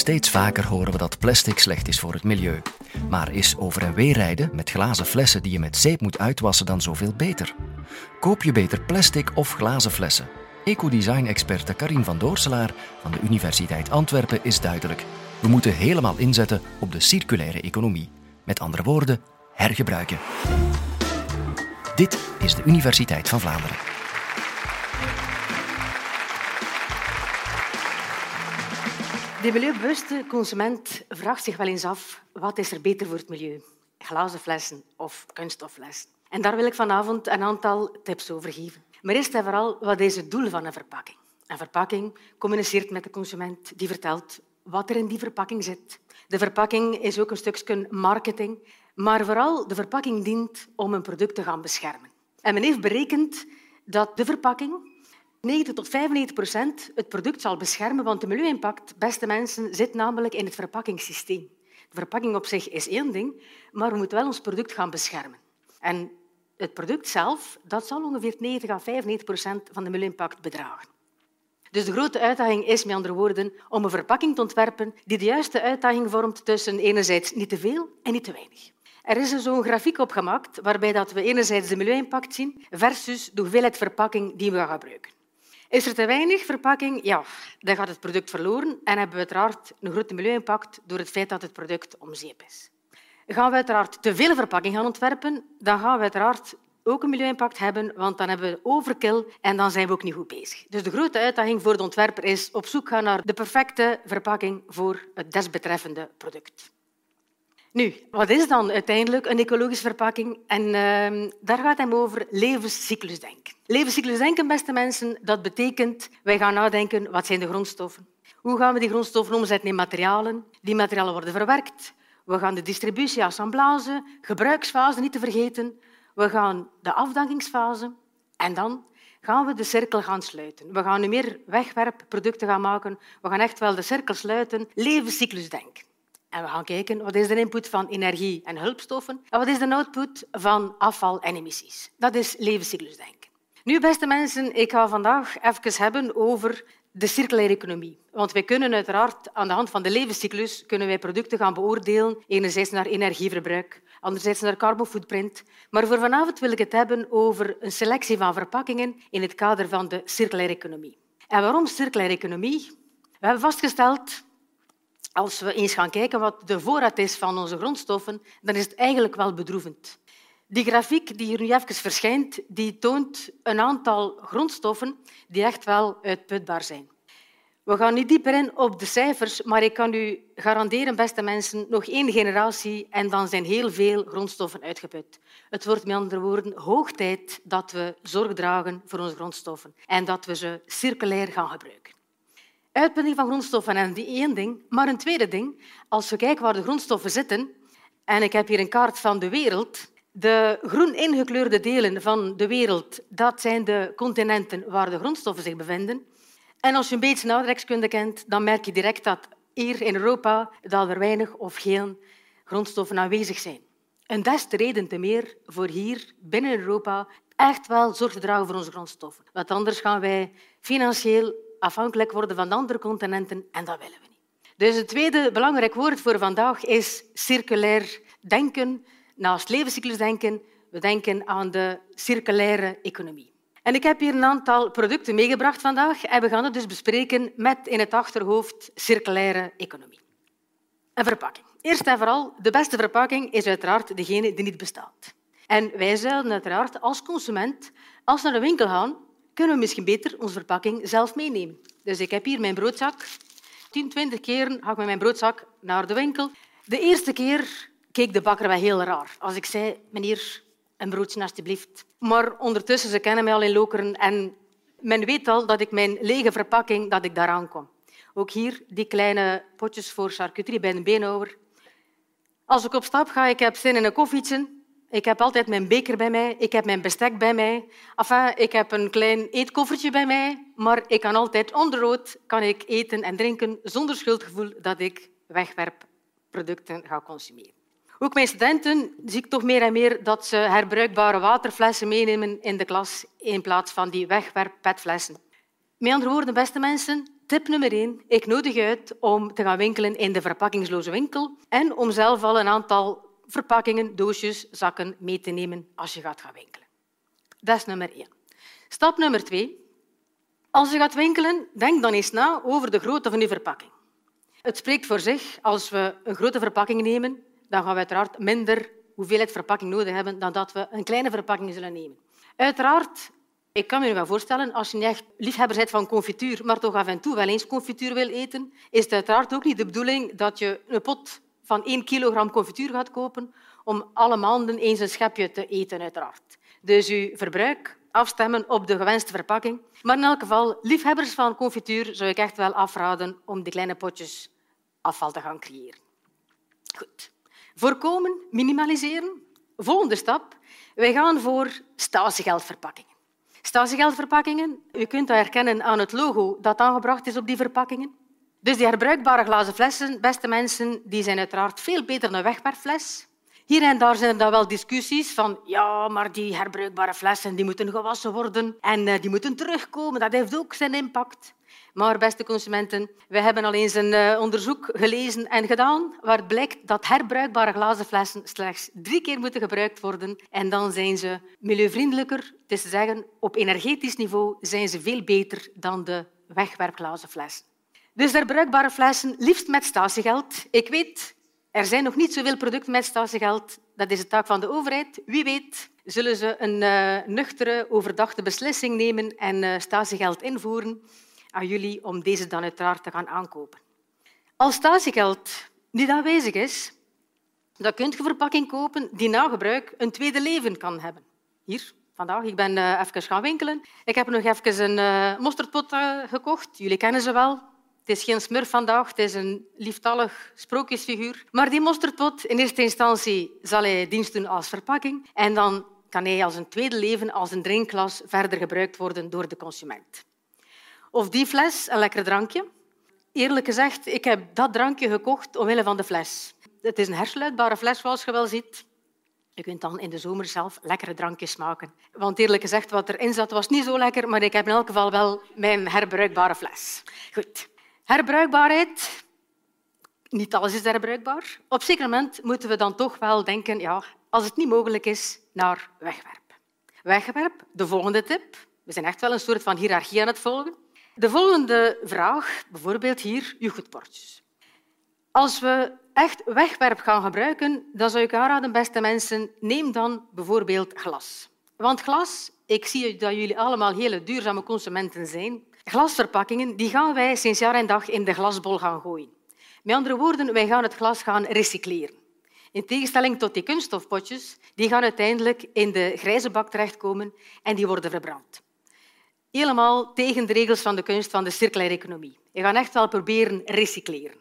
Steeds vaker horen we dat plastic slecht is voor het milieu. Maar is over en weer rijden met glazen flessen die je met zeep moet uitwassen dan zoveel beter? Koop je beter plastic of glazen flessen? Ecodesign-experte Karin van Doorselaar van de Universiteit Antwerpen is duidelijk. We moeten helemaal inzetten op de circulaire economie. Met andere woorden, hergebruiken. Dit is de Universiteit van Vlaanderen. De milieubewuste consument vraagt zich wel eens af wat is er beter voor het milieu? Glazen flessen of kunststofflessen? En daar wil ik vanavond een aantal tips over geven. Maar eerst en vooral, wat is het doel van een verpakking? Een verpakking communiceert met de consument, die vertelt wat er in die verpakking zit. De verpakking is ook een stukje marketing, maar vooral de verpakking dient om een product te gaan beschermen. En men heeft berekend dat de verpakking 90 tot 95 procent het product zal beschermen, want de milieu-impact, beste mensen, zit namelijk in het verpakkingssysteem. De verpakking op zich is één ding, maar we moeten wel ons product gaan beschermen. En het product zelf dat zal ongeveer 90 à 95 procent van de milieu-impact bedragen. Dus de grote uitdaging is, met andere woorden, om een verpakking te ontwerpen die de juiste uitdaging vormt tussen enerzijds niet te veel en niet te weinig. Er is zo'n grafiek opgemaakt waarbij dat we enerzijds de milieu-impact zien versus de hoeveelheid verpakking die we gaan gebruiken. Is er te weinig verpakking, ja, dan gaat het product verloren en hebben we uiteraard een grote milieu-impact door het feit dat het product om zeep is. Gaan we uiteraard te veel verpakking gaan ontwerpen, dan gaan we uiteraard ook een milieu-impact hebben, want dan hebben we overkill en dan zijn we ook niet goed bezig. Dus de grote uitdaging voor de ontwerper is op zoek gaan naar de perfecte verpakking voor het desbetreffende product. Nu, wat is dan uiteindelijk een ecologische verpakking? En uh, daar gaat het over levenscyclusdenken. Levenscyclusdenken, beste mensen, dat betekent wij gaan nadenken wat zijn de grondstoffen. Hoe gaan we die grondstoffen omzetten in materialen? Die materialen worden verwerkt. We gaan de distributie, assemblage, gebruiksfase niet te vergeten. We gaan de afdankingsfase en dan gaan we de cirkel gaan sluiten. We gaan nu meer wegwerpproducten gaan maken. We gaan echt wel de cirkel sluiten. Levenscyclusdenken. En we gaan kijken wat is de input van energie en hulpstoffen en wat is de output van afval en emissies. Dat is levenscyclusdenken. Nu, beste mensen, ik ga vandaag even hebben over de circulaire economie. Want wij kunnen uiteraard aan de hand van de levenscyclus kunnen wij producten gaan beoordelen, enerzijds naar energieverbruik, anderzijds naar carbon footprint. Maar voor vanavond wil ik het hebben over een selectie van verpakkingen in het kader van de circulaire economie. En waarom circulaire economie? We hebben vastgesteld als we eens gaan kijken wat de voorraad is van onze grondstoffen, dan is het eigenlijk wel bedroevend. Die grafiek die hier nu even verschijnt, die toont een aantal grondstoffen die echt wel uitputbaar zijn. We gaan niet dieper in op de cijfers, maar ik kan u garanderen, beste mensen, nog één generatie en dan zijn heel veel grondstoffen uitgeput. Het wordt met andere woorden hoog tijd dat we zorg dragen voor onze grondstoffen en dat we ze circulair gaan gebruiken. Uitputting van grondstoffen en die één ding. Maar een tweede ding, als we kijken waar de grondstoffen zitten, en ik heb hier een kaart van de wereld, de groen ingekleurde delen van de wereld, dat zijn de continenten waar de grondstoffen zich bevinden. En als je een beetje aardrijkskunde kent, dan merk je direct dat hier in Europa dat er weinig of geen grondstoffen aanwezig zijn. En des te reden te meer voor hier binnen Europa echt wel zorg te dragen voor onze grondstoffen. Want anders gaan wij financieel afhankelijk worden van andere continenten en dat willen we niet. Dus het tweede belangrijk woord voor vandaag is circulair denken. Naast levenscyclusdenken, we denken aan de circulaire economie. En ik heb hier een aantal producten meegebracht vandaag en we gaan het dus bespreken met in het achterhoofd circulaire economie. Een verpakking. Eerst en vooral, de beste verpakking is uiteraard degene die niet bestaat. En wij zouden uiteraard als consument, als naar de winkel gaan, kunnen we misschien beter onze verpakking zelf meenemen. Dus ik heb hier mijn broodzak. 10, 20 keer ga ik met mijn broodzak naar de winkel. De eerste keer keek de bakker wel heel raar. Als ik zei, meneer, een broodje alstublieft. Maar ondertussen, ze kennen mij al in Lokeren en men weet al dat ik mijn lege verpakking dat ik daaraan kom. Ook hier die kleine potjes voor charcuterie bij een beenhouwer. Als ik op stap ga, ik heb zin in een koffietje, ik heb altijd mijn beker bij mij, ik heb mijn bestek bij mij. Enfin, ik heb een klein eetkoffertje bij mij, maar ik kan altijd onderrood kan ik eten en drinken zonder schuldgevoel dat ik wegwerpproducten ga consumeren. Ook mijn studenten zie ik toch meer en meer dat ze herbruikbare waterflessen meenemen in de klas in plaats van die wegwerppetflessen. Met andere woorden, beste mensen, tip nummer één. Ik nodig uit om te gaan winkelen in de verpakkingsloze winkel en om zelf al een aantal verpakkingen, doosjes, zakken mee te nemen als je gaat gaan winkelen. Dat is nummer één. Stap nummer twee. Als je gaat winkelen, denk dan eens na over de grootte van je verpakking. Het spreekt voor zich. Als we een grote verpakking nemen, dan gaan we uiteraard minder hoeveelheid verpakking nodig hebben dan dat we een kleine verpakking zullen nemen. Uiteraard, ik kan me je voorstellen, als je niet liefhebber bent van confituur, maar toch af en toe wel eens confituur wil eten, is het uiteraard ook niet de bedoeling dat je een pot van 1 kilogram confituur gaat kopen om alle maanden eens een schepje te eten, uiteraard. Dus je verbruik afstemmen op de gewenste verpakking. Maar in elk geval, liefhebbers van confituur zou ik echt wel afraden om die kleine potjes afval te gaan creëren. Goed. Voorkomen, minimaliseren. Volgende stap. Wij gaan voor statiegeldverpakkingen. Statiegeldverpakkingen, u kunt dat herkennen aan het logo dat aangebracht is op die verpakkingen. Dus die herbruikbare glazen flessen, beste mensen, die zijn uiteraard veel beter dan een. Hier en daar zijn er dan wel discussies van ja, maar die herbruikbare flessen die moeten gewassen worden en eh, die moeten terugkomen. Dat heeft ook zijn impact. Maar beste consumenten, we hebben al eens een eh, onderzoek gelezen en gedaan waaruit blijkt dat herbruikbare glazen flessen slechts drie keer moeten gebruikt worden en dan zijn ze milieuvriendelijker. Te zeggen, op energetisch niveau zijn ze veel beter dan de wegwerpglazen flessen. Dus herbruikbare flessen, liefst met statiegeld. Ik weet, er zijn nog niet zoveel producten met statiegeld. Dat is de taak van de overheid. Wie weet zullen ze een uh, nuchtere, overdachte beslissing nemen en uh, statiegeld invoeren aan jullie om deze dan uiteraard te gaan aankopen. Als statiegeld niet aanwezig is, dan kunt je verpakking kopen die na gebruik een tweede leven kan hebben. Hier, vandaag, ik ben uh, even gaan winkelen. Ik heb nog even een mosterdpot gekocht. Jullie kennen ze wel. Het is geen smurf vandaag, het is een lieftallig sprookjesfiguur. Maar die mosterdpot, in eerste instantie zal hij dienst doen als verpakking en dan kan hij als een tweede leven, als een drinkglas, verder gebruikt worden door de consument. Of die fles, een lekker drankje. Eerlijk gezegd, ik heb dat drankje gekocht omwille van de fles. Het is een hersluitbare fles, zoals je wel ziet. Je kunt dan in de zomer zelf lekkere drankjes maken. Want eerlijk gezegd, wat erin zat, was niet zo lekker, maar ik heb in elk geval wel mijn herbruikbare fles. Goed. Herbruikbaarheid. Niet alles is herbruikbaar. Op zeker moment moeten we dan toch wel denken, ja, als het niet mogelijk is, naar wegwerp. Wegwerp, de volgende tip. We zijn echt wel een soort van hiërarchie aan het volgen. De volgende vraag, bijvoorbeeld hier, uw goedbordjes. Als we echt wegwerp gaan gebruiken, dan zou ik aanraden, beste mensen, neem dan bijvoorbeeld glas. Want glas, ik zie dat jullie allemaal hele duurzame consumenten zijn, Glasverpakkingen die gaan wij sinds jaar en dag in de glasbol gaan gooien. Met andere woorden, wij gaan het glas gaan recycleren. In tegenstelling tot die kunststofpotjes, die gaan uiteindelijk in de grijze bak terechtkomen en die worden verbrand. Helemaal tegen de regels van de kunst van de circulaire economie. Je gaat echt wel proberen recycleren.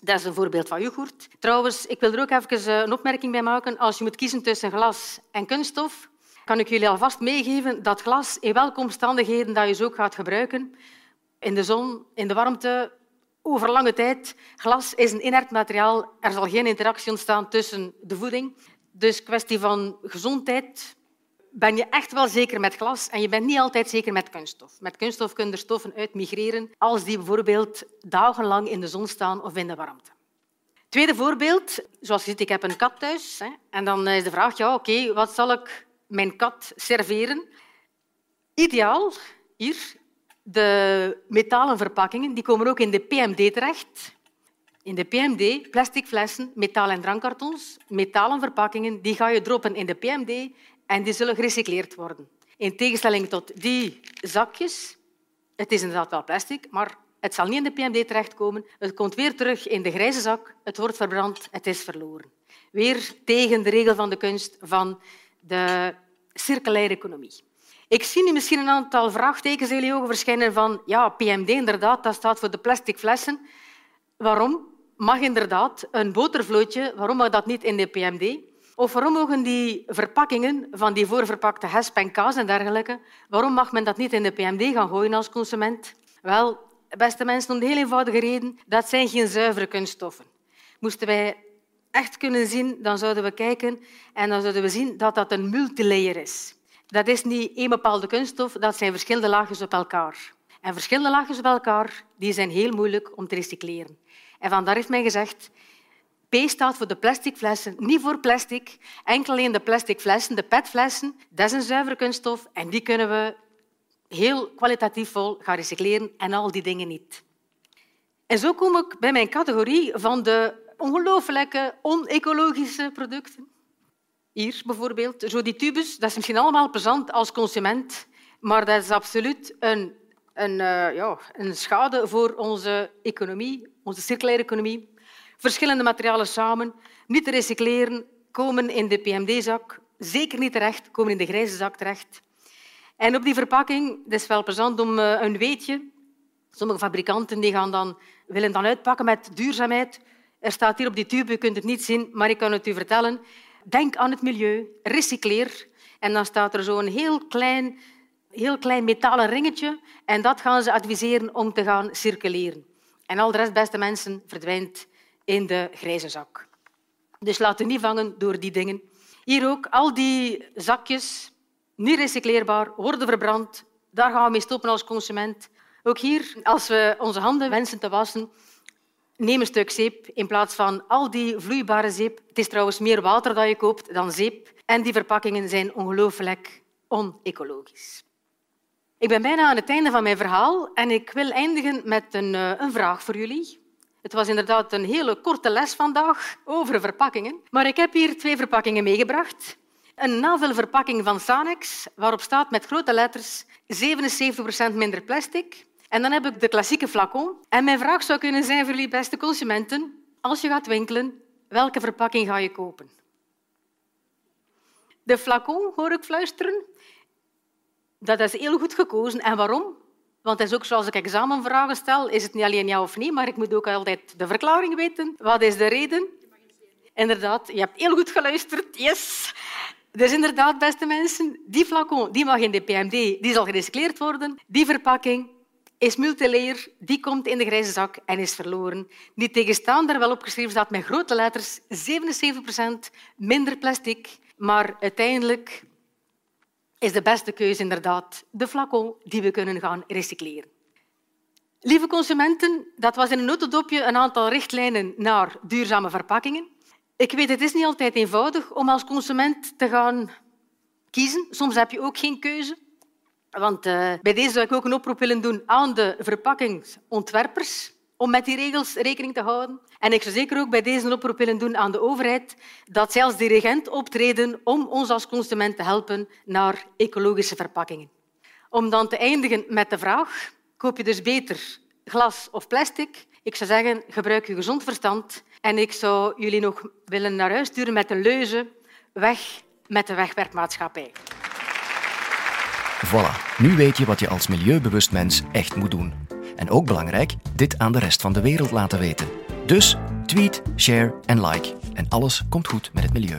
Dat is een voorbeeld van yoghurt. Trouwens, ik wil er ook even een opmerking bij maken. Als je moet kiezen tussen glas en kunststof, kan ik jullie alvast meegeven dat glas in welke omstandigheden dat je ze ook gaat gebruiken, in de zon, in de warmte, over lange tijd. Glas is een inert materiaal. Er zal geen interactie ontstaan tussen de voeding. Dus kwestie van gezondheid ben je echt wel zeker met glas en je bent niet altijd zeker met kunststof. Met kunststof kunnen er stoffen uitmigreren als die bijvoorbeeld dagenlang in de zon staan of in de warmte. Tweede voorbeeld, zoals je ziet, ik heb een kat thuis. En dan is de vraag, ja, oké, wat zal ik mijn kat serveren. Ideaal, hier, de metalen verpakkingen die komen ook in de PMD terecht. In de PMD, plastic flessen, metaal- en drankkartons, metalen verpakkingen, die ga je droppen in de PMD en die zullen gerecycleerd worden. In tegenstelling tot die zakjes, het is inderdaad wel plastic, maar het zal niet in de PMD terechtkomen. Het komt weer terug in de grijze zak, het wordt verbrand, het is verloren. Weer tegen de regel van de kunst van de circulaire economie. Ik zie nu misschien een aantal vraagtekens in jullie ogen verschijnen van ja, PMD, inderdaad, dat staat voor de plastic flessen. Waarom mag inderdaad een botervlootje, waarom mag dat niet in de PMD? Of waarom mogen die verpakkingen van die voorverpakte hesp en kaas en dergelijke, waarom mag men dat niet in de PMD gaan gooien als consument? Wel, beste mensen, om de heel eenvoudige reden, dat zijn geen zuivere kunststoffen. Moesten wij echt kunnen zien, dan zouden we kijken en dan zouden we zien dat dat een multilayer is. Dat is niet één bepaalde kunststof, dat zijn verschillende laagjes op elkaar. En verschillende laagjes bij elkaar die zijn heel moeilijk om te recycleren. En vandaar heeft men gezegd, P staat voor de plastic flessen, niet voor plastic. Enkel alleen de plastic flessen, de petflessen, dat is een zuivere kunststof en die kunnen we heel kwalitatief vol gaan recycleren en al die dingen niet. En zo kom ik bij mijn categorie van de ongelooflijke onecologische producten. Hier bijvoorbeeld, zo die tubes, dat is misschien allemaal plezant als consument, maar dat is absoluut een, een, uh, ja, een schade voor onze economie, onze circulaire economie. Verschillende materialen samen, niet te recycleren, komen in de PMD-zak, zeker niet terecht, komen in de grijze zak terecht. En op die verpakking, dat is wel plezant om uh, een weetje, sommige fabrikanten die gaan dan, willen dan uitpakken met duurzaamheid. Er staat hier op die tube, u kunt het niet zien, maar ik kan het u vertellen. Denk aan het milieu, recycleer. En dan staat er zo'n heel klein, heel klein metalen ringetje en dat gaan ze adviseren om te gaan circuleren. En al de rest, beste mensen, verdwijnt in de grijze zak. Dus laat u niet vangen door die dingen. Hier ook, al die zakjes, niet recycleerbaar, worden verbrand. Daar gaan we mee stoppen als consument. Ook hier, als we onze handen wensen te wassen, neem een stuk zeep in plaats van al die vloeibare zeep. Het is trouwens meer water dat je koopt dan zeep. En die verpakkingen zijn ongelooflijk onecologisch. Ik ben bijna aan het einde van mijn verhaal en ik wil eindigen met een, eh, een vraag voor jullie. Het was inderdaad een hele korte les vandaag over verpakkingen. Maar ik heb hier twee verpakkingen meegebracht. Een navelverpakking van Sanex, waarop staat met grote letters 77% minder plastic en dan heb ik de klassieke flacon. En mijn vraag zou kunnen zijn voor jullie beste consumenten, als je gaat winkelen, welke verpakking ga je kopen? De flacon, hoor ik fluisteren. Dat is heel goed gekozen. En waarom? Want het ook zoals ik examenvragen stel, is het niet alleen ja of nee, maar ik moet ook altijd de verklaring weten. Wat is de reden? Inderdaad, je hebt heel goed geluisterd. Yes! Dus inderdaad, beste mensen, die flacon die mag in de PMD, die zal gerecycleerd worden. Die verpakking is multilayer, die komt in de grijze zak en is verloren. Die tegenstaan wel opgeschreven staat met grote letters 77% minder plastic, maar uiteindelijk is de beste keuze inderdaad de flacon die we kunnen gaan recycleren. Lieve consumenten, dat was in een notendopje een aantal richtlijnen naar duurzame verpakkingen. Ik weet, het is niet altijd eenvoudig om als consument te gaan kiezen. Soms heb je ook geen keuze. Want uh, bij deze zou ik ook een oproep willen doen aan de verpakkingsontwerpers om met die regels rekening te houden. En ik zou zeker ook bij deze een oproep willen doen aan de overheid dat zij als dirigent optreden om ons als consument te helpen naar ecologische verpakkingen. Om dan te eindigen met de vraag, koop je dus beter glas of plastic? Ik zou zeggen, gebruik je gezond verstand. En ik zou jullie nog willen naar huis sturen met een leuze weg met de wegwerpmaatschappij. Voilà, nu weet je wat je als milieubewust mens echt moet doen. En ook belangrijk, dit aan de rest van de wereld laten weten. Dus tweet, share en like. En alles komt goed met het milieu.